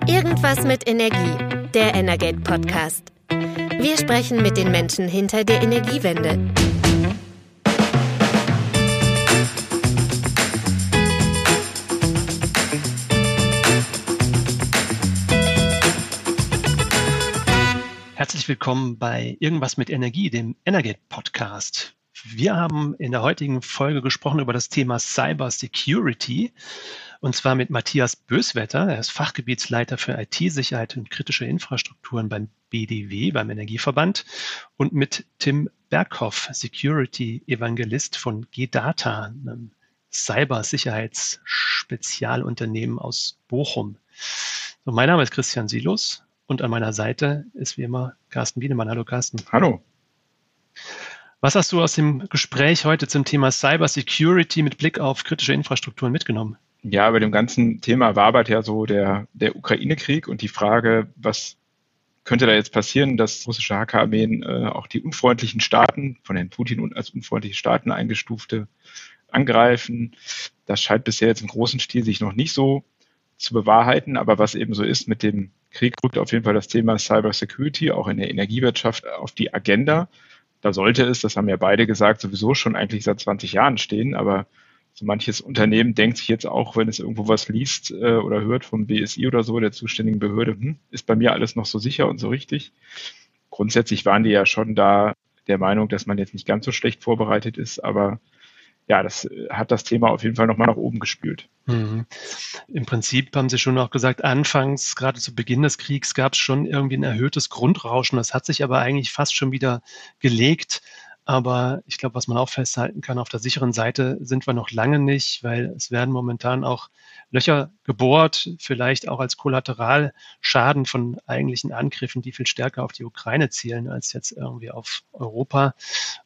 Irgendwas mit Energie, der Energate Podcast. Wir sprechen mit den Menschen hinter der Energiewende. Herzlich willkommen bei Irgendwas mit Energie, dem Energate Podcast. Wir haben in der heutigen Folge gesprochen über das Thema Cyber Security und zwar mit Matthias Böswetter. Er ist Fachgebietsleiter für IT-Sicherheit und kritische Infrastrukturen beim BDW, beim Energieverband und mit Tim Berghoff, Security Evangelist von GData, einem Cyber-Sicherheitsspezialunternehmen aus Bochum. So, mein Name ist Christian Silos und an meiner Seite ist wie immer Carsten Wiedemann. Hallo Carsten. Hallo. Was hast du aus dem Gespräch heute zum Thema Cyber Security mit Blick auf kritische Infrastrukturen mitgenommen? Ja, bei dem ganzen Thema wabert ja so der, der Ukraine-Krieg und die Frage, was könnte da jetzt passieren, dass russische Hackerarmeen äh, auch die unfreundlichen Staaten, von Herrn Putin als unfreundliche Staaten eingestufte, angreifen. Das scheint bisher jetzt im großen Stil sich noch nicht so zu bewahrheiten, aber was eben so ist mit dem Krieg, rückt auf jeden Fall das Thema Cyber Security auch in der Energiewirtschaft auf die Agenda da sollte es, das haben ja beide gesagt, sowieso schon eigentlich seit 20 Jahren stehen, aber so manches Unternehmen denkt sich jetzt auch, wenn es irgendwo was liest äh, oder hört vom BSI oder so, der zuständigen Behörde, hm, ist bei mir alles noch so sicher und so richtig. Grundsätzlich waren die ja schon da der Meinung, dass man jetzt nicht ganz so schlecht vorbereitet ist, aber ja, das äh, hat das Thema auf jeden Fall nochmal nach oben gespült. Mhm. Im Prinzip haben Sie schon auch gesagt, anfangs, gerade zu Beginn des Kriegs, gab es schon irgendwie ein erhöhtes Grundrauschen. Das hat sich aber eigentlich fast schon wieder gelegt. Aber ich glaube, was man auch festhalten kann, auf der sicheren Seite sind wir noch lange nicht, weil es werden momentan auch Löcher gebohrt, vielleicht auch als Kollateralschaden von eigentlichen Angriffen, die viel stärker auf die Ukraine zielen als jetzt irgendwie auf Europa.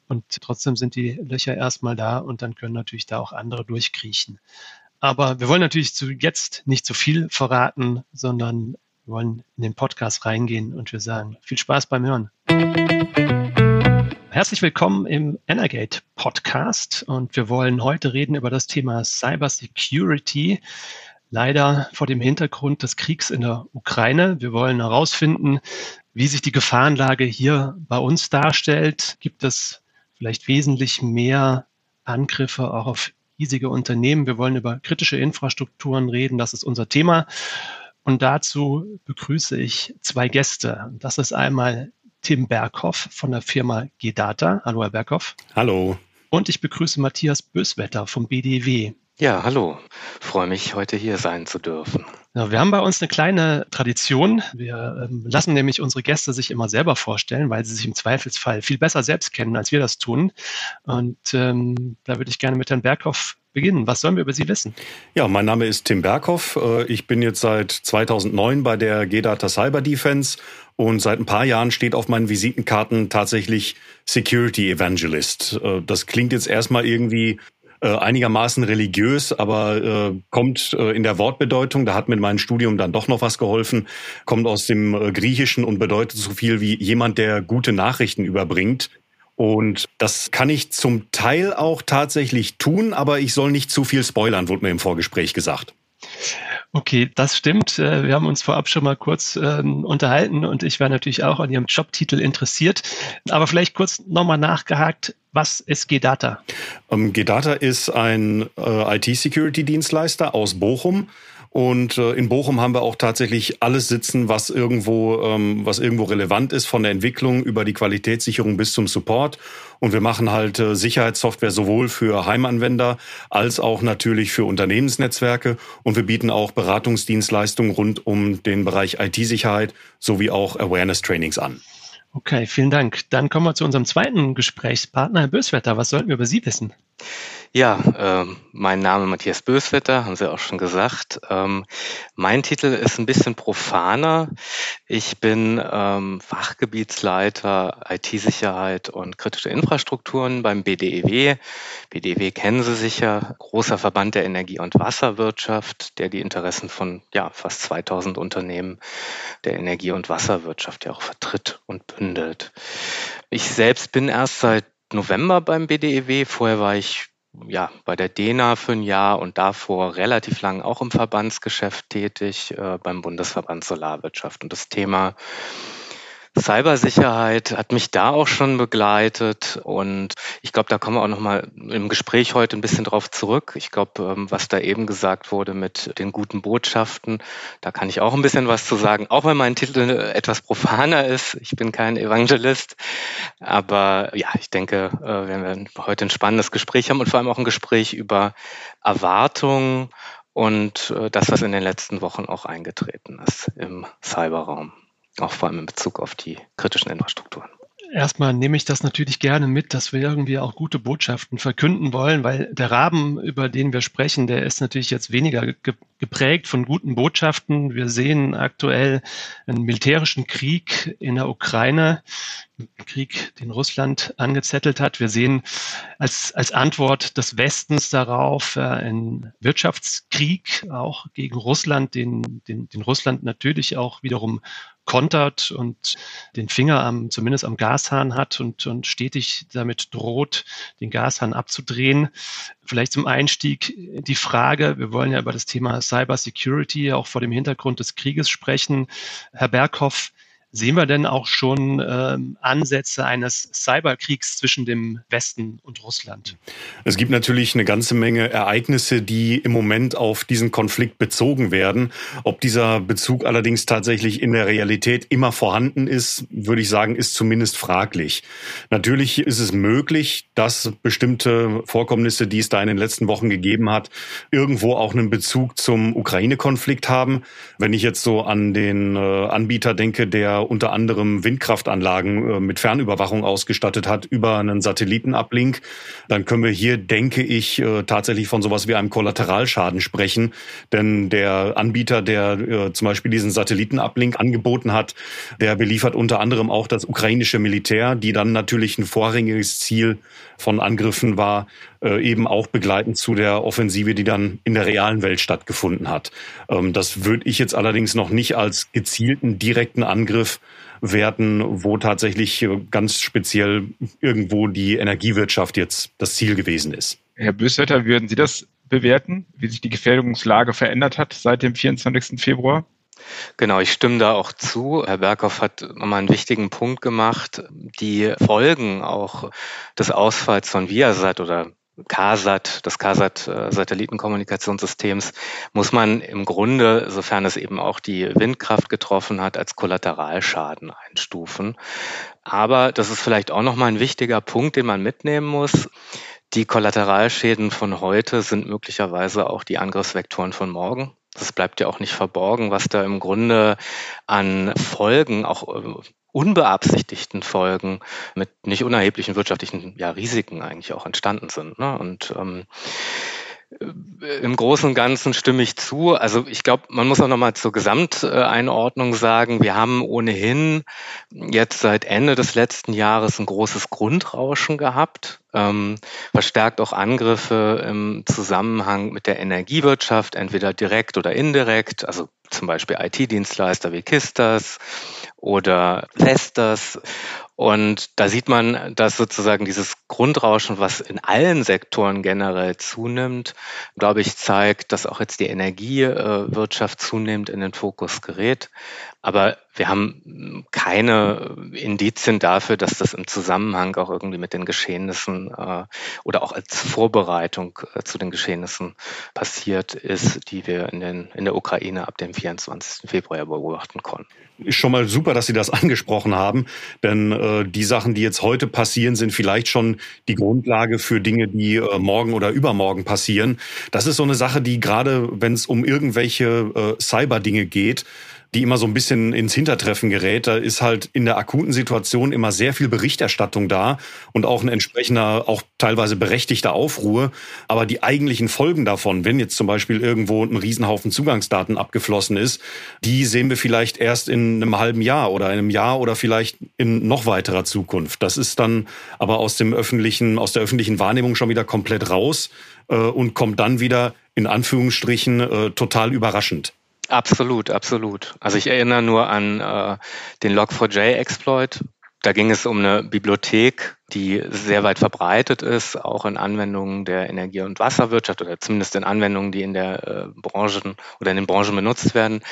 Und trotzdem sind die Löcher erstmal da und dann können natürlich da auch andere durchkriechen. Aber wir wollen natürlich zu jetzt nicht zu viel verraten, sondern wir wollen in den Podcast reingehen und wir sagen viel Spaß beim Hören. Herzlich willkommen im Energate Podcast und wir wollen heute reden über das Thema Cyber Security. Leider vor dem Hintergrund des Kriegs in der Ukraine. Wir wollen herausfinden, wie sich die Gefahrenlage hier bei uns darstellt. Gibt es vielleicht wesentlich mehr Angriffe auch auf riesige Unternehmen? Wir wollen über kritische Infrastrukturen reden. Das ist unser Thema. Und dazu begrüße ich zwei Gäste. Das ist einmal Tim Berghoff von der Firma Gedata. Hallo, Herr Berghoff. Hallo. Und ich begrüße Matthias Böswetter vom BDW. Ja, hallo. Freue mich, heute hier sein zu dürfen. Ja, wir haben bei uns eine kleine Tradition. Wir ähm, lassen nämlich unsere Gäste sich immer selber vorstellen, weil sie sich im Zweifelsfall viel besser selbst kennen, als wir das tun. Und ähm, da würde ich gerne mit Herrn Berghoff beginnen. Was sollen wir über Sie wissen? Ja, mein Name ist Tim Berghoff. Äh, ich bin jetzt seit 2009 bei der G-Data Cyber Defense und seit ein paar Jahren steht auf meinen Visitenkarten tatsächlich Security Evangelist. Äh, das klingt jetzt erstmal irgendwie äh, einigermaßen religiös, aber kommt in der Wortbedeutung, da hat mir mein Studium dann doch noch was geholfen, kommt aus dem Griechischen und bedeutet so viel wie jemand, der gute Nachrichten überbringt. Und das kann ich zum Teil auch tatsächlich tun, aber ich soll nicht zu viel spoilern, wurde mir im Vorgespräch gesagt. Okay, das stimmt. Äh, wir haben uns vorab schon mal kurz ähm, unterhalten und ich war natürlich auch an Ihrem Jobtitel interessiert. Aber vielleicht kurz nochmal nachgehakt. Was ist GData? Ähm, GData ist ein äh, IT-Security-Dienstleister aus Bochum und äh, in Bochum haben wir auch tatsächlich alles sitzen, was irgendwo, ähm, was irgendwo relevant ist, von der Entwicklung über die Qualitätssicherung bis zum Support. Und wir machen halt äh, Sicherheitssoftware sowohl für Heimanwender als auch natürlich für Unternehmensnetzwerke. Und wir bieten auch Beratungsdienstleistungen rund um den Bereich IT-Sicherheit sowie auch Awareness-Trainings an. Okay, vielen Dank. Dann kommen wir zu unserem zweiten Gesprächspartner, Herr Böswetter. Was sollten wir über Sie wissen? Ja, ähm, mein Name Matthias Böswetter, haben Sie auch schon gesagt. Ähm, mein Titel ist ein bisschen profaner. Ich bin ähm, Fachgebietsleiter IT-Sicherheit und kritische Infrastrukturen beim BDEW. BDEW kennen Sie sicher, großer Verband der Energie- und Wasserwirtschaft, der die Interessen von ja, fast 2000 Unternehmen der Energie- und Wasserwirtschaft ja auch vertritt und bündelt. Ich selbst bin erst seit November beim BDEW. Vorher war ich ja bei der DENA für ein Jahr und davor relativ lang auch im Verbandsgeschäft tätig äh, beim Bundesverband Solarwirtschaft. Und das Thema Cybersicherheit hat mich da auch schon begleitet und ich glaube, da kommen wir auch noch mal im Gespräch heute ein bisschen drauf zurück. Ich glaube, ähm, was da eben gesagt wurde mit den guten Botschaften, da kann ich auch ein bisschen was zu sagen, auch wenn mein Titel etwas profaner ist. Ich bin kein Evangelist, aber ja, ich denke, äh, wenn wir heute ein spannendes Gespräch haben und vor allem auch ein Gespräch über Erwartungen und äh, das, was in den letzten Wochen auch eingetreten ist im Cyberraum auch vor allem in Bezug auf die kritischen Infrastrukturen. Erstmal nehme ich das natürlich gerne mit, dass wir irgendwie auch gute Botschaften verkünden wollen, weil der Rahmen, über den wir sprechen, der ist natürlich jetzt weniger geprägt von guten Botschaften. Wir sehen aktuell einen militärischen Krieg in der Ukraine, Krieg, den Russland angezettelt hat. Wir sehen als, als Antwort des Westens darauf äh, einen Wirtschaftskrieg auch gegen Russland, den, den, den Russland natürlich auch wiederum kontert und den Finger am, zumindest am Gashahn hat und, und stetig damit droht, den Gashahn abzudrehen. Vielleicht zum Einstieg die Frage, wir wollen ja über das Thema Cyber Security auch vor dem Hintergrund des Krieges sprechen. Herr Berghoff, Sehen wir denn auch schon ähm, Ansätze eines Cyberkriegs zwischen dem Westen und Russland? Es gibt natürlich eine ganze Menge Ereignisse, die im Moment auf diesen Konflikt bezogen werden. Ob dieser Bezug allerdings tatsächlich in der Realität immer vorhanden ist, würde ich sagen, ist zumindest fraglich. Natürlich ist es möglich, dass bestimmte Vorkommnisse, die es da in den letzten Wochen gegeben hat, irgendwo auch einen Bezug zum Ukraine-Konflikt haben. Wenn ich jetzt so an den äh, Anbieter denke, der unter anderem Windkraftanlagen äh, mit Fernüberwachung ausgestattet hat über einen Satellitenablink, dann können wir hier, denke ich, äh, tatsächlich von sowas wie einem Kollateralschaden sprechen. Denn der Anbieter, der äh, zum Beispiel diesen Satellitenablink angeboten hat, der beliefert unter anderem auch das ukrainische Militär, die dann natürlich ein vorrangiges Ziel von Angriffen war, eben auch begleitend zu der Offensive, die dann in der realen Welt stattgefunden hat. Ähm, das würde ich jetzt allerdings noch nicht als gezielten direkten Angriff werden, wo tatsächlich äh, ganz speziell irgendwo die Energiewirtschaft jetzt das Ziel gewesen ist. Herr Böswetter, würden Sie das bewerten, wie sich die Gefährdungslage verändert hat seit dem 24. Februar? Genau, ich stimme da auch zu. Herr Berghoff hat nochmal einen wichtigen Punkt gemacht. Die Folgen auch des Ausfalls von Viasat oder KSAT, des KSAT-Satellitenkommunikationssystems, muss man im Grunde, sofern es eben auch die Windkraft getroffen hat, als Kollateralschaden einstufen. Aber das ist vielleicht auch nochmal ein wichtiger Punkt, den man mitnehmen muss. Die Kollateralschäden von heute sind möglicherweise auch die Angriffsvektoren von morgen. Das bleibt ja auch nicht verborgen, was da im Grunde an Folgen, auch äh, unbeabsichtigten Folgen mit nicht unerheblichen wirtschaftlichen ja, Risiken eigentlich auch entstanden sind. Ne? Und ähm, im Großen und Ganzen stimme ich zu. Also ich glaube, man muss auch nochmal zur Gesamteinordnung sagen, wir haben ohnehin jetzt seit Ende des letzten Jahres ein großes Grundrauschen gehabt, ähm, verstärkt auch Angriffe im Zusammenhang mit der Energiewirtschaft, entweder direkt oder indirekt, also zum Beispiel IT-Dienstleister wie Kistas oder Vestas und da sieht man, dass sozusagen dieses Grundrauschen, was in allen Sektoren generell zunimmt, glaube ich, zeigt, dass auch jetzt die Energiewirtschaft zunehmend in den Fokus gerät. Aber wir haben keine Indizien dafür, dass das im Zusammenhang auch irgendwie mit den Geschehnissen äh, oder auch als Vorbereitung äh, zu den Geschehnissen passiert ist, die wir in, den, in der Ukraine ab dem 24. Februar beobachten konnten. Ist schon mal super, dass Sie das angesprochen haben, denn äh, die Sachen, die jetzt heute passieren, sind vielleicht schon die Grundlage für Dinge, die äh, morgen oder übermorgen passieren. Das ist so eine Sache, die gerade, wenn es um irgendwelche äh, Cyber-Dinge geht, die immer so ein bisschen ins Hintertreffen gerät. Da ist halt in der akuten Situation immer sehr viel Berichterstattung da und auch ein entsprechender, auch teilweise berechtigter Aufruhr. Aber die eigentlichen Folgen davon, wenn jetzt zum Beispiel irgendwo ein Riesenhaufen Zugangsdaten abgeflossen ist, die sehen wir vielleicht erst in einem halben Jahr oder einem Jahr oder vielleicht in noch weiterer Zukunft. Das ist dann aber aus dem öffentlichen, aus der öffentlichen Wahrnehmung schon wieder komplett raus äh, und kommt dann wieder in Anführungsstrichen äh, total überraschend. Absolut, absolut. Also ich erinnere nur an äh, den Log4j-Exploit, Da ging es um eine Bibliothek, die sehr weit verbreitet ist, auch in Anwendungen der Energie- und Wasserwirtschaft oder zumindest in Anwendungen, die in der äh, Branchen oder in den Branchen benutzt werden.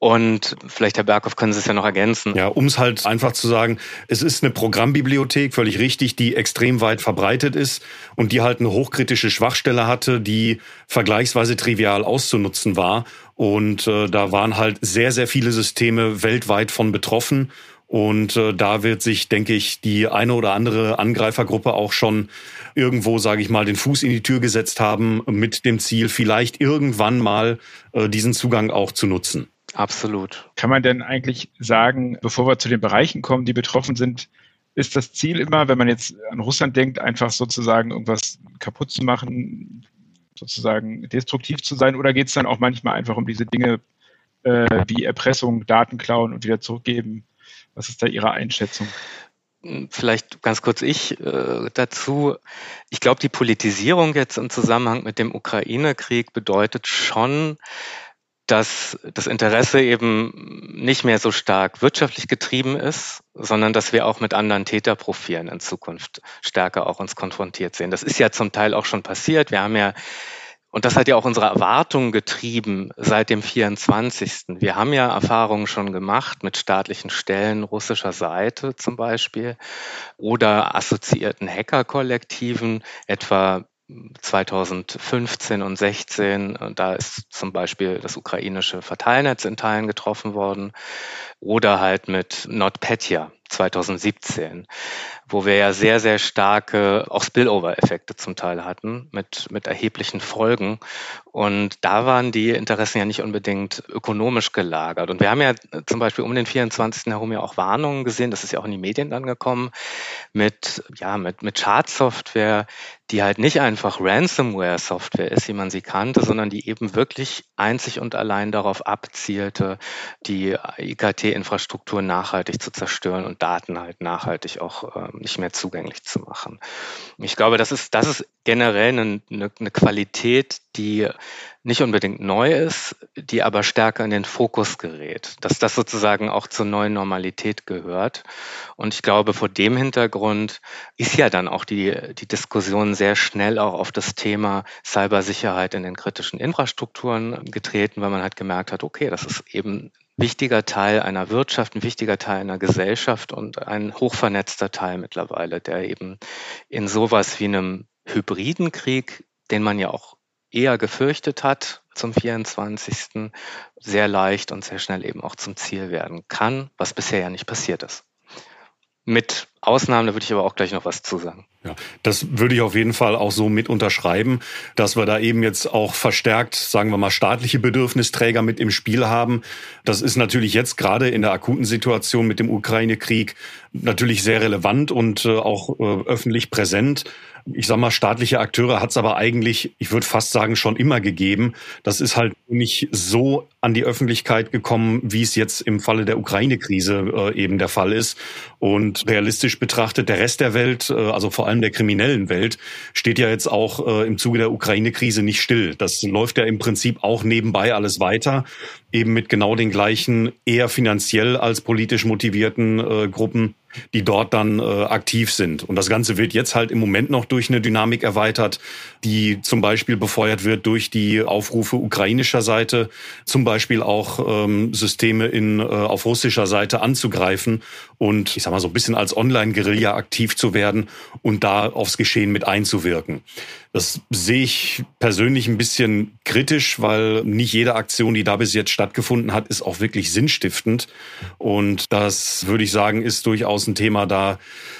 Und vielleicht, Herr Berghoff, können Sie es ja noch ergänzen. Ja, um es halt einfach zu sagen, es ist eine Programmbibliothek, völlig richtig, die extrem weit verbreitet ist und die halt eine hochkritische Schwachstelle hatte, die vergleichsweise trivial auszunutzen war. Und äh, da waren halt sehr, sehr viele Systeme weltweit von betroffen. Und äh, da wird sich, denke ich, die eine oder andere Angreifergruppe auch schon irgendwo, sage ich mal, den Fuß in die Tür gesetzt haben mit dem Ziel, vielleicht irgendwann mal äh, diesen Zugang auch zu nutzen. Absolut. Kann man denn eigentlich sagen, bevor wir zu den Bereichen kommen, die betroffen sind, ist das Ziel immer, wenn man jetzt an Russland denkt, einfach sozusagen irgendwas kaputt zu machen, sozusagen destruktiv zu sein? Oder geht es dann auch manchmal einfach um diese Dinge äh, wie Erpressung, Daten klauen und wieder zurückgeben? Was ist da Ihre Einschätzung? Vielleicht ganz kurz ich äh, dazu. Ich glaube, die Politisierung jetzt im Zusammenhang mit dem Ukraine-Krieg bedeutet schon, dass das Interesse eben nicht mehr so stark wirtschaftlich getrieben ist, sondern dass wir auch mit anderen Täterprofilen in Zukunft stärker auch uns konfrontiert sehen. Das ist ja zum Teil auch schon passiert. Wir haben ja und das hat ja auch unsere Erwartungen getrieben seit dem 24. Wir haben ja Erfahrungen schon gemacht mit staatlichen Stellen russischer Seite zum Beispiel oder assoziierten Hackerkollektiven, etwa 2015 und 16, da ist zum Beispiel das ukrainische Verteilnetz in Teilen getroffen worden. Oder halt mit NotPetya 2017, wo wir ja sehr, sehr starke auch Spillover-Effekte zum Teil hatten mit, mit erheblichen Folgen. Und da waren die Interessen ja nicht unbedingt ökonomisch gelagert. Und wir haben ja zum Beispiel um den 24. herum ja auch Warnungen gesehen, das ist ja auch in die Medien dann gekommen, mit, ja, mit, mit Schadsoftware, die halt nicht einfach Ransomware-Software ist, wie man sie kannte, sondern die eben wirklich einzig und allein darauf abzielte, die IKT-Infrastruktur nachhaltig zu zerstören und Daten halt nachhaltig auch äh, nicht mehr zugänglich zu machen. Ich glaube, das ist, das ist generell eine, eine, Qualität, die nicht unbedingt neu ist, die aber stärker in den Fokus gerät, dass das sozusagen auch zur neuen Normalität gehört. Und ich glaube, vor dem Hintergrund ist ja dann auch die, die Diskussion sehr schnell auch auf das Thema Cybersicherheit in den kritischen Infrastrukturen getreten, weil man halt gemerkt hat, okay, das ist eben wichtiger Teil einer Wirtschaft, ein wichtiger Teil einer Gesellschaft und ein hochvernetzter Teil mittlerweile, der eben in sowas wie einem hybriden Krieg, den man ja auch eher gefürchtet hat zum 24. sehr leicht und sehr schnell eben auch zum Ziel werden kann, was bisher ja nicht passiert ist. Mit Ausnahmen, da würde ich aber auch gleich noch was zu sagen. Ja, das würde ich auf jeden Fall auch so mit unterschreiben, dass wir da eben jetzt auch verstärkt, sagen wir mal, staatliche Bedürfnisträger mit im Spiel haben. Das ist natürlich jetzt gerade in der akuten Situation mit dem Ukraine-Krieg natürlich sehr relevant und äh, auch äh, öffentlich präsent ich sag mal, staatliche Akteure hat es aber eigentlich, ich würde fast sagen, schon immer gegeben. Das ist halt nicht so an die Öffentlichkeit gekommen, wie es jetzt im Falle der Ukraine-Krise äh, eben der Fall ist. Und realistisch betrachtet, der Rest der Welt, äh, also vor allem der kriminellen Welt, steht ja jetzt auch äh, im Zuge der Ukraine-Krise nicht still. Das läuft ja im Prinzip auch nebenbei alles weiter, eben mit genau den gleichen, eher finanziell als politisch motivierten äh, Gruppen die dort dann aktiv sind. Und das Ganze wird jetzt halt im Moment noch durch eine Dynamik erweitert, die zum Beispiel befeuert wird durch die Aufrufe ukrainischer Seite, zum Beispiel auch ähm, Systeme in, auf russischer Seite anzugreifen und ich sag mal so ein bisschen als Online-Guerilla aktiv zu werden und da aufs Geschehen mit einzuwirken. Das sehe ich persönlich ein bisschen kritisch, weil nicht jede Aktion, die da bis jetzt stattgefunden hat, ist auch wirklich sinnstiftend. Und das würde ich sagen, ist durchaus ein Thema, da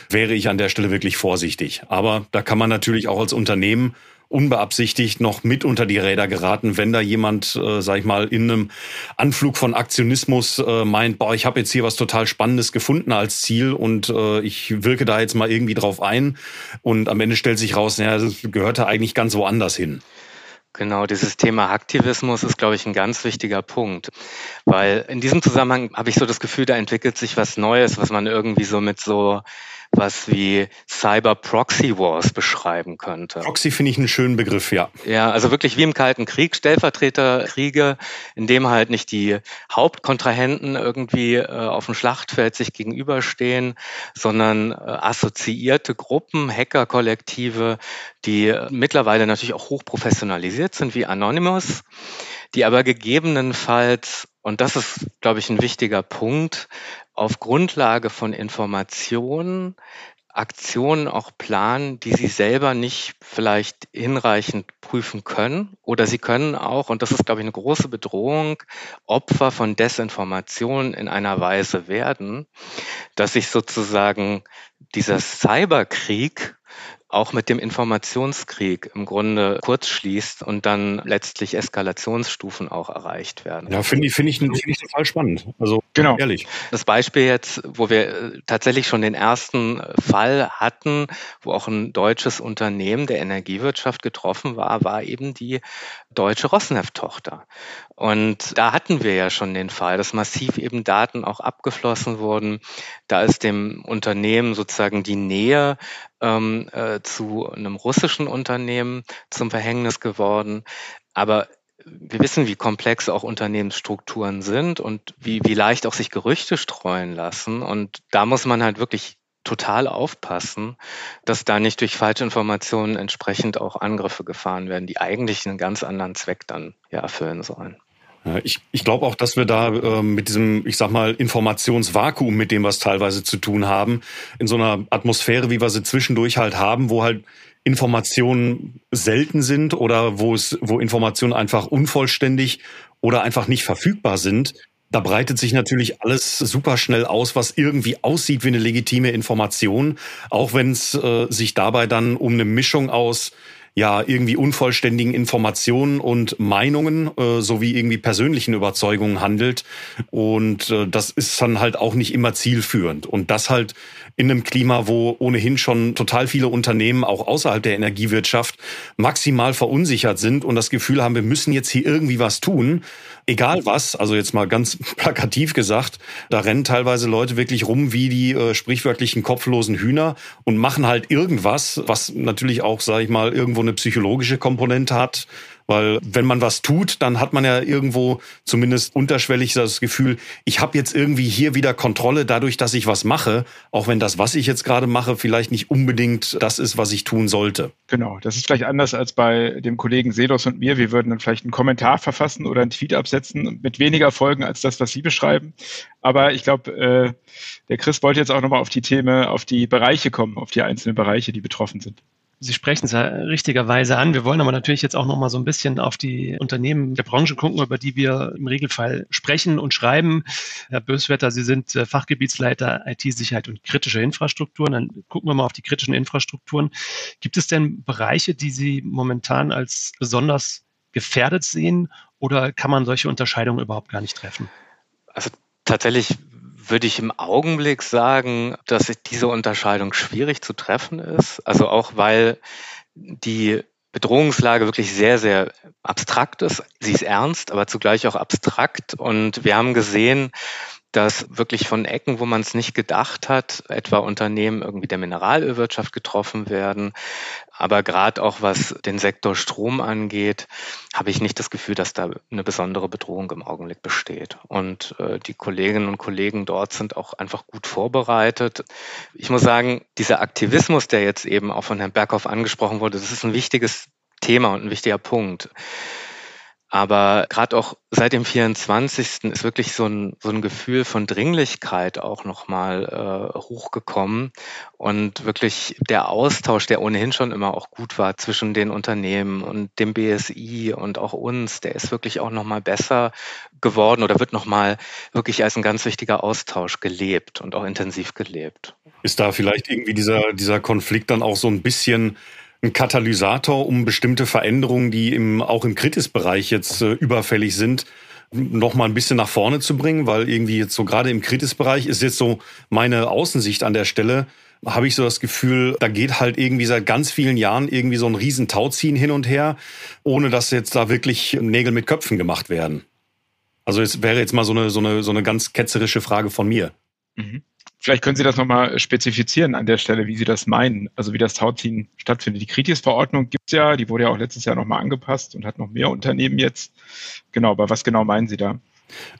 wäre ich an der Stelle wirklich vorsichtig. Aber da kann man natürlich auch als Unternehmen unbeabsichtigt noch mit unter die Räder geraten, wenn da jemand, äh, sag ich mal, in einem Anflug von Aktionismus äh, meint, boah, ich habe jetzt hier was total Spannendes gefunden als Ziel und äh, ich wirke da jetzt mal irgendwie drauf ein und am Ende stellt sich raus, naja, das gehörte eigentlich ganz woanders hin. Genau, dieses Thema Aktivismus ist, glaube ich, ein ganz wichtiger Punkt, weil in diesem Zusammenhang habe ich so das Gefühl, da entwickelt sich was Neues, was man irgendwie so mit so was wie Cyber Proxy Wars beschreiben könnte. Proxy finde ich einen schönen Begriff, ja. Ja, also wirklich wie im Kalten Krieg, Stellvertreterkriege, in dem halt nicht die Hauptkontrahenten irgendwie äh, auf dem Schlachtfeld sich gegenüberstehen, sondern äh, assoziierte Gruppen, Hackerkollektive, die mittlerweile natürlich auch hochprofessionalisiert sind, wie Anonymous, die aber gegebenenfalls, und das ist, glaube ich, ein wichtiger Punkt, auf Grundlage von Informationen Aktionen auch planen, die sie selber nicht vielleicht hinreichend prüfen können. Oder sie können auch, und das ist, glaube ich, eine große Bedrohung, Opfer von Desinformation in einer Weise werden, dass sich sozusagen dieser Cyberkrieg auch mit dem Informationskrieg im Grunde kurz schließt und dann letztlich Eskalationsstufen auch erreicht werden. Ja, finde ich, finde ich, find ich total spannend. Also genau. ehrlich. Das Beispiel jetzt, wo wir äh, tatsächlich schon den ersten Fall hatten, wo auch ein deutsches Unternehmen der Energiewirtschaft getroffen war, war eben die deutsche Rosneft-Tochter. Und da hatten wir ja schon den Fall, dass massiv eben Daten auch abgeflossen wurden. Da ist dem Unternehmen sozusagen die Nähe ähm, äh, zu einem russischen Unternehmen zum Verhängnis geworden. Aber wir wissen, wie komplex auch Unternehmensstrukturen sind und wie, wie leicht auch sich Gerüchte streuen lassen. Und da muss man halt wirklich total aufpassen, dass da nicht durch falsche Informationen entsprechend auch Angriffe gefahren werden, die eigentlich einen ganz anderen Zweck dann ja erfüllen sollen. Ich, ich glaube auch, dass wir da äh, mit diesem, ich sag mal, Informationsvakuum, mit dem es teilweise zu tun haben, in so einer Atmosphäre, wie wir sie zwischendurch halt haben, wo halt Informationen selten sind oder wo es, wo Informationen einfach unvollständig oder einfach nicht verfügbar sind, da breitet sich natürlich alles super schnell aus, was irgendwie aussieht wie eine legitime Information, auch wenn es äh, sich dabei dann um eine Mischung aus ja irgendwie unvollständigen Informationen und Meinungen äh, sowie irgendwie persönlichen Überzeugungen handelt. Und äh, das ist dann halt auch nicht immer zielführend. Und das halt in einem Klima, wo ohnehin schon total viele Unternehmen auch außerhalb der Energiewirtschaft maximal verunsichert sind und das Gefühl haben, wir müssen jetzt hier irgendwie was tun. Egal was, also jetzt mal ganz plakativ gesagt, da rennen teilweise Leute wirklich rum wie die äh, sprichwörtlichen kopflosen Hühner und machen halt irgendwas, was natürlich auch, sage ich mal, irgendwo eine psychologische Komponente hat, weil wenn man was tut, dann hat man ja irgendwo zumindest unterschwellig das Gefühl, ich habe jetzt irgendwie hier wieder Kontrolle dadurch, dass ich was mache, auch wenn das, was ich jetzt gerade mache, vielleicht nicht unbedingt das ist, was ich tun sollte. Genau, das ist vielleicht anders als bei dem Kollegen Sedos und mir. Wir würden dann vielleicht einen Kommentar verfassen oder einen Tweet absetzen mit weniger Folgen als das, was Sie beschreiben. Aber ich glaube, äh, der Chris wollte jetzt auch nochmal auf die Themen, auf die Bereiche kommen, auf die einzelnen Bereiche, die betroffen sind. Sie sprechen es ja richtigerweise an. Wir wollen aber natürlich jetzt auch noch mal so ein bisschen auf die Unternehmen der Branche gucken, über die wir im Regelfall sprechen und schreiben. Herr Böswetter, Sie sind äh, Fachgebietsleiter IT-Sicherheit und kritische Infrastrukturen. Dann gucken wir mal auf die kritischen Infrastrukturen. Gibt es denn Bereiche, die Sie momentan als besonders gefährdet sehen oder kann man solche Unterscheidungen überhaupt gar nicht treffen? Also tatsächlich würde ich im Augenblick sagen, dass diese Unterscheidung schwierig zu treffen ist. Also auch weil die Bedrohungslage wirklich sehr, sehr abstrakt ist. Sie ist ernst, aber zugleich auch abstrakt. Und wir haben gesehen, dass wirklich von Ecken, wo man es nicht gedacht hat, etwa Unternehmen irgendwie der Mineralölwirtschaft getroffen werden. Aber gerade auch was den Sektor Strom angeht, habe ich nicht das Gefühl, dass da eine besondere Bedrohung im Augenblick besteht. Und äh, die Kolleginnen und Kollegen dort sind auch einfach gut vorbereitet. Ich muss sagen, dieser Aktivismus, der jetzt eben auch von Herrn Berghoff angesprochen wurde, das ist ein wichtiges Thema und ein wichtiger Punkt. Aber gerade auch seit dem 24. ist wirklich so ein, so ein Gefühl von Dringlichkeit auch nochmal äh, hochgekommen. Und wirklich der Austausch, der ohnehin schon immer auch gut war zwischen den Unternehmen und dem BSI und auch uns, der ist wirklich auch nochmal besser geworden oder wird nochmal wirklich als ein ganz wichtiger Austausch gelebt und auch intensiv gelebt. Ist da vielleicht irgendwie dieser, dieser Konflikt dann auch so ein bisschen ein Katalysator, um bestimmte Veränderungen, die im, auch im Kritis-Bereich jetzt äh, überfällig sind, noch mal ein bisschen nach vorne zu bringen, weil irgendwie jetzt so gerade im Kritis-Bereich ist jetzt so meine Außensicht an der Stelle, habe ich so das Gefühl, da geht halt irgendwie seit ganz vielen Jahren irgendwie so ein riesen Tauziehen hin und her, ohne dass jetzt da wirklich Nägel mit Köpfen gemacht werden. Also es wäre jetzt mal so eine, so eine, so eine ganz ketzerische Frage von mir. Mhm. Vielleicht können Sie das nochmal spezifizieren an der Stelle, wie Sie das meinen, also wie das Tauziehen stattfindet. Die Kritis-Verordnung gibt es ja, die wurde ja auch letztes Jahr nochmal angepasst und hat noch mehr Unternehmen jetzt. Genau, aber was genau meinen Sie da?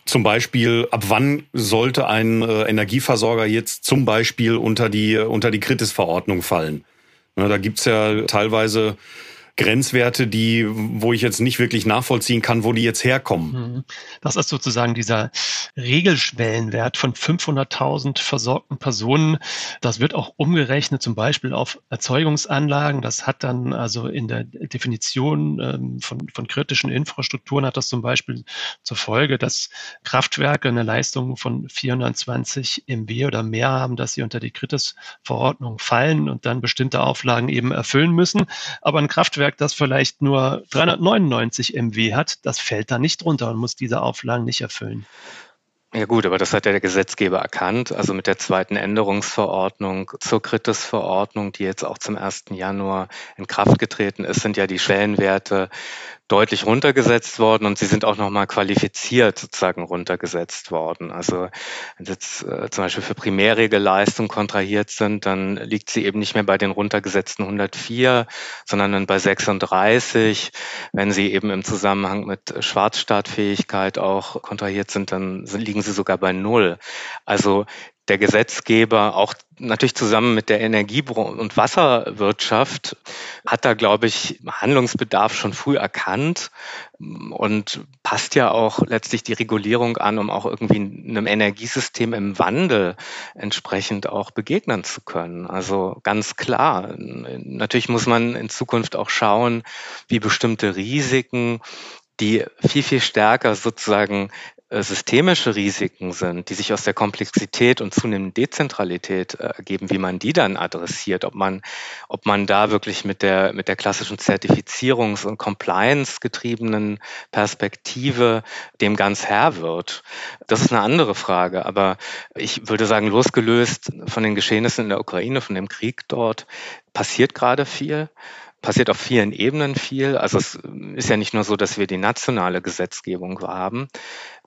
Zum Beispiel, ab wann sollte ein äh, Energieversorger jetzt zum Beispiel unter die, unter die Kritis-Verordnung fallen? Da gibt's ja teilweise Grenzwerte, die, wo ich jetzt nicht wirklich nachvollziehen kann, wo die jetzt herkommen. Mhm. Das ist sozusagen dieser Regelschwellenwert von 500.000 versorgten Personen. Das wird auch umgerechnet zum Beispiel auf Erzeugungsanlagen. Das hat dann also in der Definition ähm, von, von kritischen Infrastrukturen hat das zum Beispiel zur Folge, dass Kraftwerke eine Leistung von 420 MW oder mehr haben, dass sie unter die Kritis-Verordnung fallen und dann bestimmte Auflagen eben erfüllen müssen. Aber ein Kraftwerk Kraftwerk, das vielleicht nur 399 MW hat, das fällt da nicht drunter und muss diese Auflagen nicht erfüllen. Ja gut, aber das hat ja der Gesetzgeber erkannt. Also mit der zweiten Änderungsverordnung zur Kritis-Verordnung, die jetzt auch zum 1. Januar in Kraft getreten ist, sind ja die Schwellenwerte deutlich runtergesetzt worden und sie sind auch nochmal qualifiziert sozusagen runtergesetzt worden. Also wenn sie jetzt äh, zum Beispiel für primärige Leistung kontrahiert sind, dann liegt sie eben nicht mehr bei den runtergesetzten 104, sondern dann bei 36. Wenn sie eben im Zusammenhang mit Schwarzstartfähigkeit auch kontrahiert sind, dann liegen sie sogar bei null. Also der Gesetzgeber auch natürlich zusammen mit der Energie- und Wasserwirtschaft hat da, glaube ich, Handlungsbedarf schon früh erkannt und passt ja auch letztlich die Regulierung an, um auch irgendwie einem Energiesystem im Wandel entsprechend auch begegnen zu können. Also ganz klar. Natürlich muss man in Zukunft auch schauen, wie bestimmte Risiken die viel, viel stärker sozusagen systemische Risiken sind, die sich aus der Komplexität und zunehmenden Dezentralität äh, ergeben, wie man die dann adressiert, ob man, ob man da wirklich mit der, mit der klassischen Zertifizierungs- und Compliance-getriebenen Perspektive dem ganz Herr wird. Das ist eine andere Frage. Aber ich würde sagen, losgelöst von den Geschehnissen in der Ukraine, von dem Krieg dort, passiert gerade viel passiert auf vielen Ebenen viel. Also es ist ja nicht nur so, dass wir die nationale Gesetzgebung haben,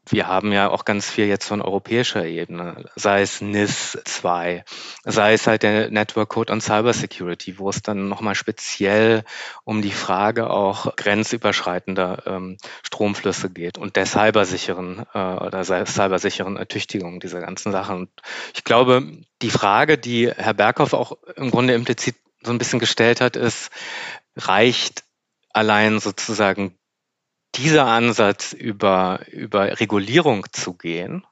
wir haben ja auch ganz viel jetzt von europäischer Ebene, sei es NIS 2, sei es halt der Network Code on Cybersecurity, wo es dann nochmal speziell um die Frage auch grenzüberschreitender ähm, Stromflüsse geht und der cybersicheren äh, oder cybersicheren Ertüchtigung dieser ganzen Sachen. Und ich glaube, die Frage, die Herr Berghoff auch im Grunde implizit so ein bisschen gestellt hat, ist, reicht allein sozusagen dieser Ansatz über, über Regulierung zu gehen,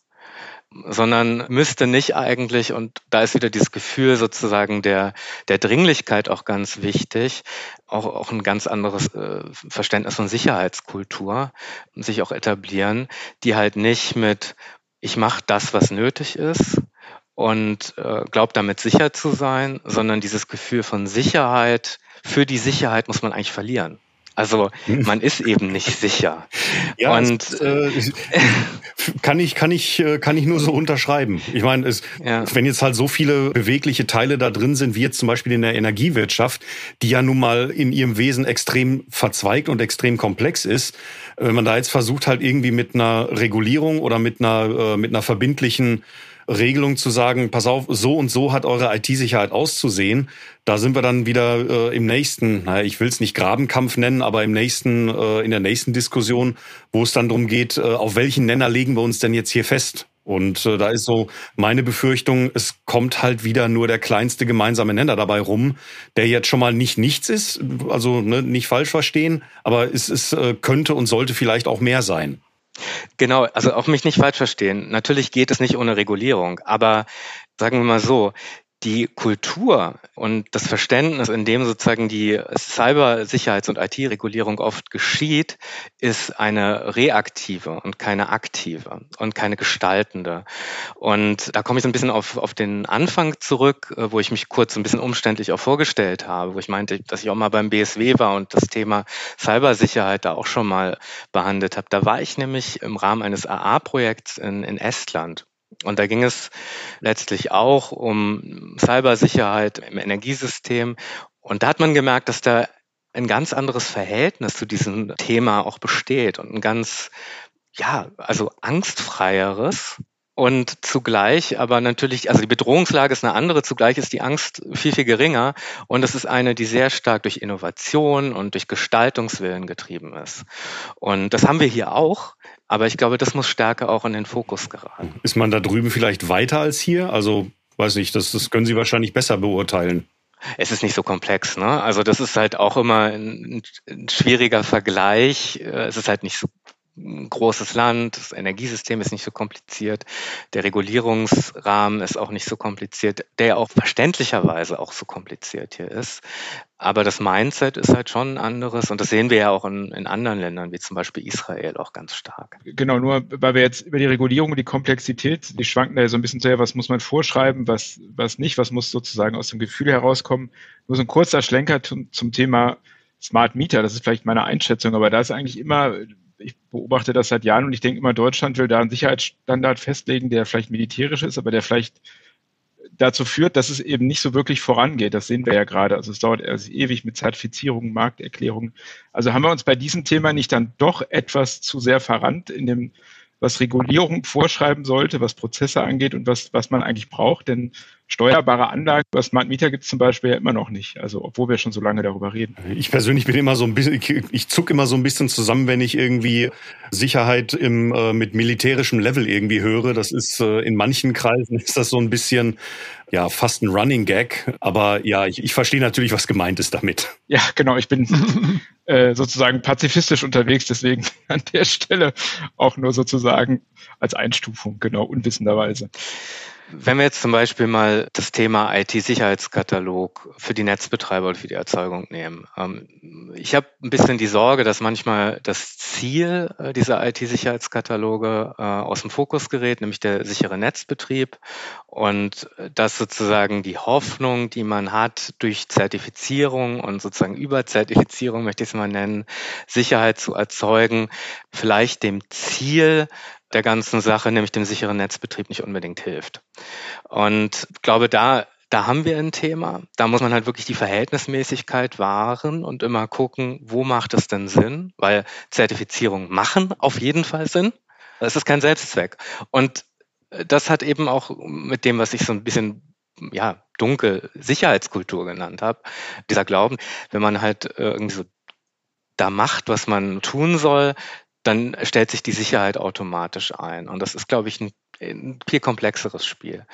sondern müsste nicht eigentlich, und da ist wieder dieses Gefühl sozusagen der, der Dringlichkeit auch ganz wichtig, auch, auch ein ganz anderes äh, Verständnis von Sicherheitskultur sich auch etablieren, die halt nicht mit, ich mache das, was nötig ist und äh, glaube damit sicher zu sein, sondern dieses Gefühl von Sicherheit, für die Sicherheit muss man eigentlich verlieren. Also man ist eben nicht sicher. Ja, und es, äh, kann ich kann ich äh, kann ich nur so unterschreiben. Ich meine, es, ja. wenn jetzt halt so viele bewegliche Teile da drin sind, wie jetzt zum Beispiel in der Energiewirtschaft, die ja nun mal in ihrem Wesen extrem verzweigt und extrem komplex ist, wenn man da jetzt versucht halt irgendwie mit einer Regulierung oder mit einer äh, mit einer verbindlichen Regelung zu sagen, pass auf, so und so hat eure IT-Sicherheit auszusehen. Da sind wir dann wieder äh, im nächsten, naja, ich will es nicht Grabenkampf nennen, aber im nächsten, äh, in der nächsten Diskussion, wo es dann darum geht, äh, auf welchen Nenner legen wir uns denn jetzt hier fest? Und äh, da ist so meine Befürchtung, es kommt halt wieder nur der kleinste gemeinsame Nenner dabei rum, der jetzt schon mal nicht nichts ist, also ne, nicht falsch verstehen, aber es, es äh, könnte und sollte vielleicht auch mehr sein. Genau, also auch mich nicht falsch verstehen. Natürlich geht es nicht ohne Regulierung, aber sagen wir mal so, die Kultur und das Verständnis, in dem sozusagen die Cybersicherheits- und IT-Regulierung oft geschieht, ist eine reaktive und keine aktive und keine gestaltende. Und da komme ich so ein bisschen auf, auf den Anfang zurück, äh, wo ich mich kurz ein bisschen umständlich auch vorgestellt habe, wo ich meinte, dass ich auch mal beim BSW war und das Thema Cybersicherheit da auch schon mal behandelt habe. Da war ich nämlich im Rahmen eines AA-Projekts in, in Estland. Und da ging es letztlich auch um Cybersicherheit im Energiesystem. Und da hat man gemerkt, dass da ein ganz anderes Verhältnis zu diesem Thema auch besteht und ein ganz, ja, also angstfreieres Und zugleich, aber natürlich, also die Bedrohungslage ist eine andere, zugleich ist die Angst viel, viel geringer. Und es ist eine, die sehr stark durch Innovation und durch Gestaltungswillen getrieben ist. Und das haben wir hier auch. Aber ich glaube, das muss stärker auch in den Fokus geraten. Ist man da drüben vielleicht weiter als hier? Also, weiß nicht, das, das können Sie wahrscheinlich besser beurteilen. Es ist nicht so komplex, ne? Also das ist halt auch immer ein, ein schwieriger Vergleich. Es ist halt nicht so ein großes Land, das Energiesystem ist nicht so kompliziert, der Regulierungsrahmen ist auch nicht so kompliziert, der ja auch verständlicherweise auch so kompliziert hier ist. Aber das Mindset ist halt schon ein anderes und das sehen wir ja auch in, in anderen Ländern, wie zum Beispiel Israel, auch ganz stark. Genau, nur weil wir jetzt über die Regulierung und die Komplexität, die schwanken da ja so ein bisschen sehr, was muss man vorschreiben, was, was nicht, was muss sozusagen aus dem Gefühl herauskommen. Nur so ein kurzer Schlenker zum, zum Thema Smart Meter, das ist vielleicht meine Einschätzung, aber da ist eigentlich immer ich beobachte das seit Jahren und ich denke immer, Deutschland will da einen Sicherheitsstandard festlegen, der vielleicht militärisch ist, aber der vielleicht dazu führt, dass es eben nicht so wirklich vorangeht. Das sehen wir ja gerade. Also es dauert erst ewig mit Zertifizierungen, Markterklärungen. Also haben wir uns bei diesem Thema nicht dann doch etwas zu sehr verrannt in dem was Regulierung vorschreiben sollte, was Prozesse angeht und was, was man eigentlich braucht. Denn steuerbare Anlagen über Smart Meter gibt es zum Beispiel ja immer noch nicht. Also obwohl wir schon so lange darüber reden. Ich persönlich bin immer so ein bisschen, ich, ich zuck immer so ein bisschen zusammen, wenn ich irgendwie Sicherheit im, äh, mit militärischem Level irgendwie höre. Das ist äh, in manchen Kreisen ist das so ein bisschen ja fast ein Running Gag. Aber ja, ich, ich verstehe natürlich, was gemeint ist damit. Ja, genau. Ich bin äh, sozusagen pazifistisch unterwegs, deswegen an der Stelle auch nur sozusagen als Einstufung, genau, unwissenderweise. Wenn wir jetzt zum Beispiel mal das Thema IT-Sicherheitskatalog für die Netzbetreiber oder für die Erzeugung nehmen. Ähm, ich habe ein bisschen die Sorge, dass manchmal das Ziel äh, dieser IT-Sicherheitskataloge äh, aus dem Fokus gerät, nämlich der sichere Netzbetrieb und dass sozusagen die Hoffnung, die man hat, durch Zertifizierung und sozusagen Überzertifizierung, möchte ich es mal nennen, Sicherheit zu erzeugen, vielleicht dem Ziel der ganzen Sache, nämlich dem sicheren Netzbetrieb, nicht unbedingt hilft. Und ich glaube, da da haben wir ein Thema. Da muss man halt wirklich die Verhältnismäßigkeit wahren und immer gucken, wo macht es denn Sinn? Weil Zertifizierungen machen auf jeden Fall Sinn. Das ist kein Selbstzweck. Und das hat eben auch mit dem, was ich so ein bisschen ja, dunkel Sicherheitskultur genannt habe, dieser Glauben, wenn man halt irgendwie so da macht, was man tun soll, dann stellt sich die Sicherheit automatisch ein. Und das ist, glaube ich, ein, ein viel komplexeres Spiel.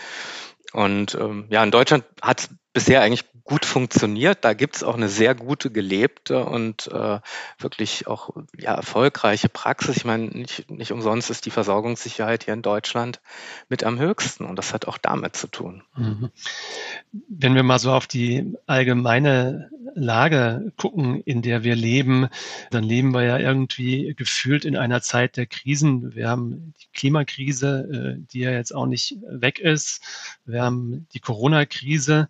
Und ähm, ja, in Deutschland hat bisher eigentlich gut funktioniert. Da gibt es auch eine sehr gute gelebte und äh, wirklich auch ja, erfolgreiche Praxis. Ich meine, nicht, nicht umsonst ist die Versorgungssicherheit hier in Deutschland mit am höchsten und das hat auch damit zu tun. Mhm. Wenn wir mal so auf die allgemeine Lage gucken, in der wir leben, dann leben wir ja irgendwie gefühlt in einer Zeit der Krisen. Wir haben die Klimakrise, äh, die ja jetzt auch nicht weg ist. Wir haben die Corona-Krise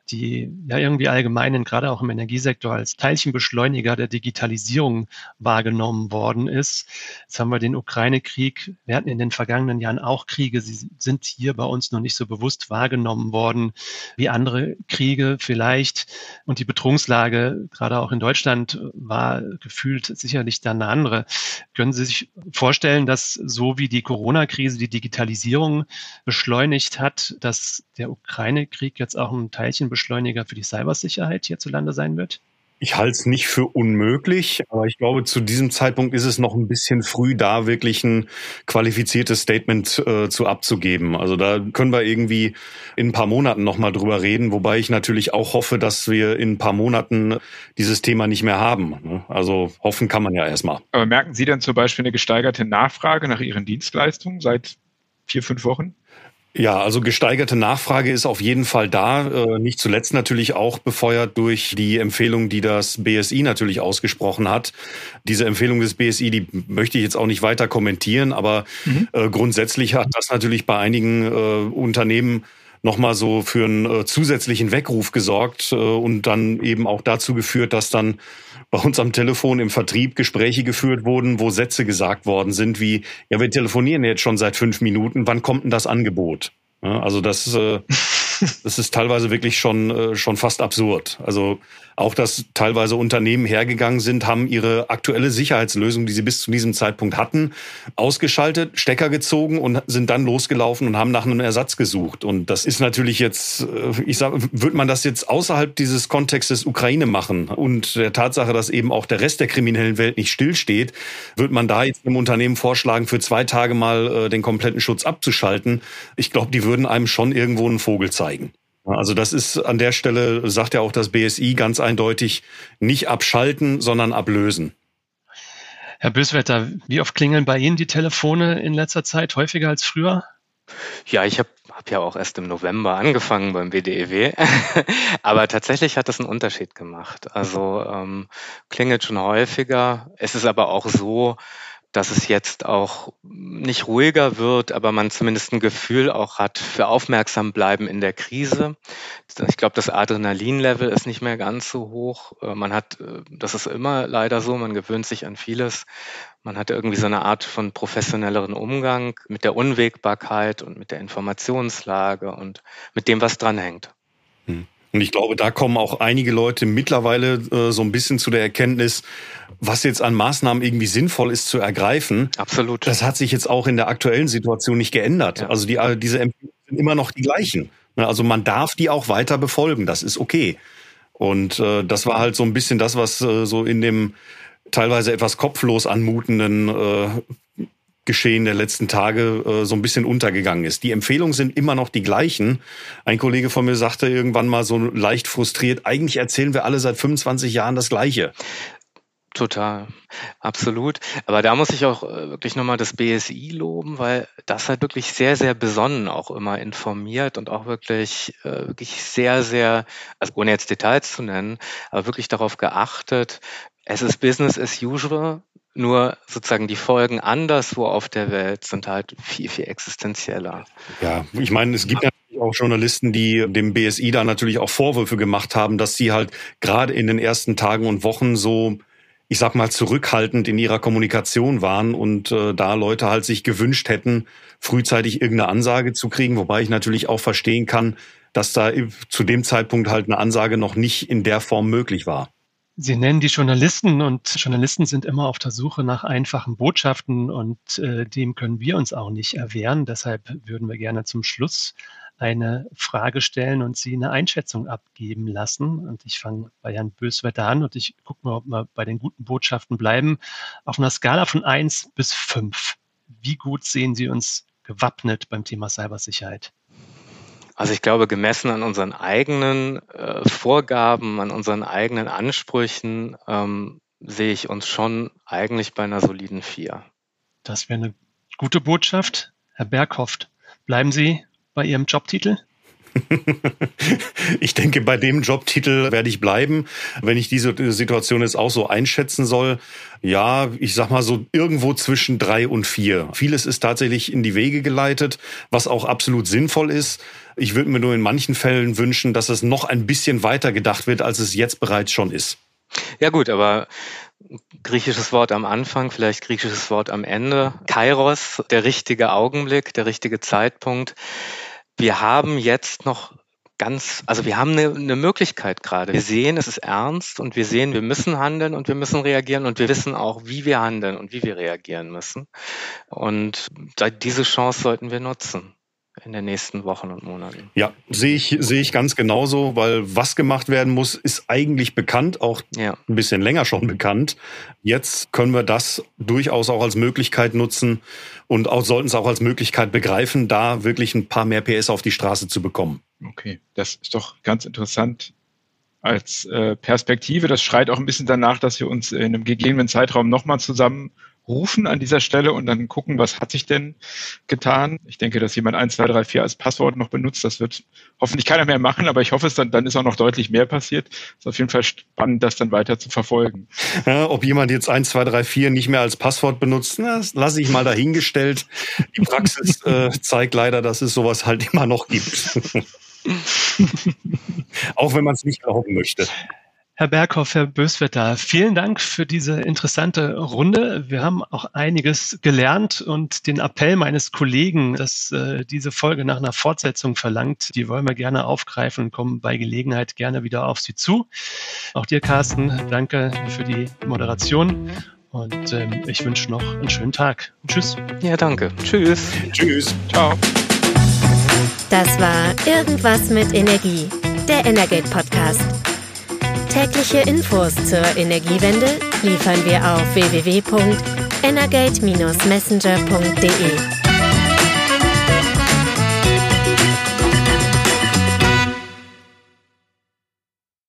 die ja irgendwie allgemein, gerade auch im Energiesektor, als Teilchenbeschleuniger der Digitalisierung wahrgenommen worden ist. Jetzt haben wir den Ukraine-Krieg. Wir hatten in den vergangenen Jahren auch Kriege. Sie sind hier bei uns noch nicht so bewusst wahrgenommen worden wie andere Kriege vielleicht. Und die Bedrohungslage, gerade auch in Deutschland, war gefühlt sicherlich dann eine andere. Können Sie sich vorstellen, dass so wie die Corona-Krise die Digitalisierung beschleunigt hat, dass der Ukraine-Krieg jetzt auch ein Teilchenbeschleuniger für die Cybersicherheit hierzulande sein wird? Ich halte es nicht für unmöglich, aber ich glaube, zu diesem Zeitpunkt ist es noch ein bisschen früh, da wirklich ein qualifiziertes Statement äh, zu abzugeben. Also da können wir irgendwie in ein paar Monaten nochmal drüber reden, wobei ich natürlich auch hoffe, dass wir in ein paar Monaten dieses Thema nicht mehr haben. Ne? Also hoffen kann man ja erstmal. Aber merken Sie dann zum Beispiel eine gesteigerte Nachfrage nach Ihren Dienstleistungen seit vier, fünf Wochen? Ja, also gesteigerte Nachfrage ist auf jeden Fall da. Äh, nicht zuletzt natürlich auch befeuert durch die Empfehlung, die das BSI natürlich ausgesprochen hat. Diese Empfehlung des BSI, die möchte ich jetzt auch nicht weiter kommentieren, aber mhm. Äh, grundsätzlich hat das natürlich bei einigen äh, Unternehmen nochmal so für einen zusätzlichen Weckruf gesorgt und dann eben auch dazu geführt, dass dann bei uns am Telefon im Vertrieb Gespräche geführt wurden, wo Sätze gesagt worden sind wie, ja, wir telefonieren jetzt schon seit fünf Minuten, wann kommt denn das Angebot? Ja, also das, äh, Das ist teilweise wirklich schon, äh, schon fast absurd. Also auch, dass teilweise Unternehmen hergegangen sind, haben ihre aktuelle Sicherheitslösung, die sie bis zu diesem Zeitpunkt hatten, ausgeschaltet, Stecker gezogen und sind dann losgelaufen und haben nach einem Ersatz gesucht. Und das ist natürlich jetzt, äh, ich sage, wird man das jetzt außerhalb dieses Kontextes Ukraine machen und der Tatsache, dass eben auch der Rest der kriminellen Welt nicht stillsteht, wird man da jetzt einem Unternehmen vorschlagen, für zwei Tage mal äh, den kompletten Schutz abzuschalten. Ich glaube, die würden einem schon irgendwo einen Vogel zeigen. Also das ist an der Stelle, sagt ja auch das BSI ganz eindeutig, nicht abschalten, sondern ablösen. Herr Böswetter, wie oft klingeln bei Ihnen die Telefone in letzter Zeit? Häufiger als früher? Ja, ich habe hab ja auch erst im November angefangen beim BDEW, aber tatsächlich hat das einen Unterschied gemacht. Also ähm, klingelt schon häufiger. Es ist aber auch so, dass es jetzt auch nicht ruhiger wird, aber man zumindest ein Gefühl auch hat für aufmerksam bleiben in der Krise. Ich glaube, das Adrenalinlevel ist nicht mehr ganz so hoch. Äh, man hat, äh, das ist immer leider so, man gewöhnt sich an vieles. Man hat irgendwie so eine Art von professionelleren Umgang mit der Unwägbarkeit und mit der Informationslage und mit dem, was dranhängt. Hm. Und ich glaube, da kommen auch einige Leute mittlerweile äh, so ein bisschen zu der Erkenntnis, was jetzt an Maßnahmen irgendwie sinnvoll ist zu ergreifen. Absolut. Das hat sich jetzt auch in der aktuellen Situation nicht geändert. Ja. Also die, äh, diese Empfehlungen sind immer noch die gleichen. Ne, also man darf die auch weiter befolgen. Das ist okay. Und äh, das war halt so ein bisschen das, was äh, so in dem teilweise etwas kopflos anmutenden äh, Geschehen der letzten Tage äh, so ein bisschen untergegangen ist. Die Empfehlungen sind immer noch die gleichen. Ein Kollege von mir sagte irgendwann mal so leicht frustriert, eigentlich erzählen wir alle seit 25 Jahren das Gleiche. Total, absolut. Aber da muss ich auch äh, wirklich nochmal das BSI loben, weil das halt wirklich sehr, sehr besonnen auch immer informiert und auch wirklich, äh, wirklich sehr, sehr, also ohne jetzt Details zu nennen, aber wirklich darauf geachtet, es ist Business as usual. Nur sozusagen die Folgen anderswo auf der Welt sind halt viel, viel existenzieller. Ja, ich meine, es gibt natürlich auch Journalisten, die dem BSI da natürlich auch Vorwürfe gemacht haben, dass sie halt gerade in den ersten Tagen und Wochen so ich sag mal, zurückhaltend in ihrer Kommunikation waren und äh, da Leute halt sich gewünscht hätten, frühzeitig irgendeine Ansage zu kriegen, wobei ich natürlich auch verstehen kann, dass da zu dem Zeitpunkt halt eine Ansage noch nicht in der Form möglich war. Sie nennen die Journalisten und Journalisten sind immer auf der Suche nach einfachen Botschaften und äh, dem können wir uns auch nicht erwehren. Deshalb würden wir gerne zum Schluss eine Frage stellen und Sie eine Einschätzung abgeben lassen. Und ich fange bei Herrn Böswetter an und ich gucke mal, ob wir bei den guten Botschaften bleiben. Auf einer Skala von eins bis fünf. Wie gut sehen Sie uns gewappnet beim Thema Cybersicherheit? Also ich glaube, gemessen an unseren eigenen äh, Vorgaben, an unseren eigenen Ansprüchen, ähm, sehe ich uns schon eigentlich bei einer soliden Vier. Das wäre eine gute Botschaft. Herr Berghoff, bleiben Sie bei Ihrem Jobtitel? ich denke, bei dem Jobtitel werde ich bleiben. Wenn ich diese Situation jetzt auch so einschätzen soll, ja, ich sag mal so irgendwo zwischen drei und vier. Vieles ist tatsächlich in die Wege geleitet, was auch absolut sinnvoll ist. Ich würde mir nur in manchen Fällen wünschen, dass es noch ein bisschen weiter gedacht wird, als es jetzt bereits schon ist. Ja gut, aber griechisches Wort am Anfang, vielleicht griechisches Wort am Ende. Kairos, der richtige Augenblick, der richtige Zeitpunkt. Wir haben jetzt noch ganz, also wir haben eine, eine Möglichkeit gerade. Wir sehen, es ist ernst und wir sehen, wir müssen handeln und wir müssen reagieren und wir wissen auch, wie wir handeln und wie wir reagieren müssen. Und diese Chance sollten wir nutzen in den nächsten Wochen und Monaten. Ja, sehe ich, sehe ich ganz genauso, weil was gemacht werden muss, ist eigentlich bekannt, auch ja. ein bisschen länger schon bekannt. Jetzt können wir das durchaus auch als Möglichkeit nutzen und auch, sollten es auch als Möglichkeit begreifen, da wirklich ein paar mehr PS auf die Straße zu bekommen. Okay, das ist doch ganz interessant als äh, Perspektive. Das schreit auch ein bisschen danach, dass wir uns in einem gegebenen Zeitraum nochmal zusammen rufen an dieser Stelle und dann gucken, was hat sich denn getan. Ich denke, dass jemand 1, 2, 3, 4 als Passwort noch benutzt, das wird hoffentlich keiner mehr machen, aber ich hoffe es dann, dann ist auch noch deutlich mehr passiert. Ist auf jeden Fall spannend, das dann weiter zu verfolgen. Ja, ob jemand jetzt 1, 2, 3, 4 nicht mehr als Passwort benutzt, das lasse ich mal dahingestellt. Die Praxis äh, zeigt leider, dass es sowas halt immer noch gibt. auch wenn man es nicht glauben möchte. Herr Berghoff, Herr Böswetter, vielen Dank für diese interessante Runde. Wir haben auch einiges gelernt und den Appell meines Kollegen, dass äh, diese Folge nach einer Fortsetzung verlangt, die wollen wir gerne aufgreifen und kommen bei Gelegenheit gerne wieder auf Sie zu. Auch dir, Carsten, danke für die Moderation und ähm, ich wünsche noch einen schönen Tag. Tschüss. Ja, danke. Tschüss. Tschüss. Ciao. Das war Irgendwas mit Energie, der Energate Podcast. Tägliche Infos zur Energiewende liefern wir auf www.energate-messenger.de.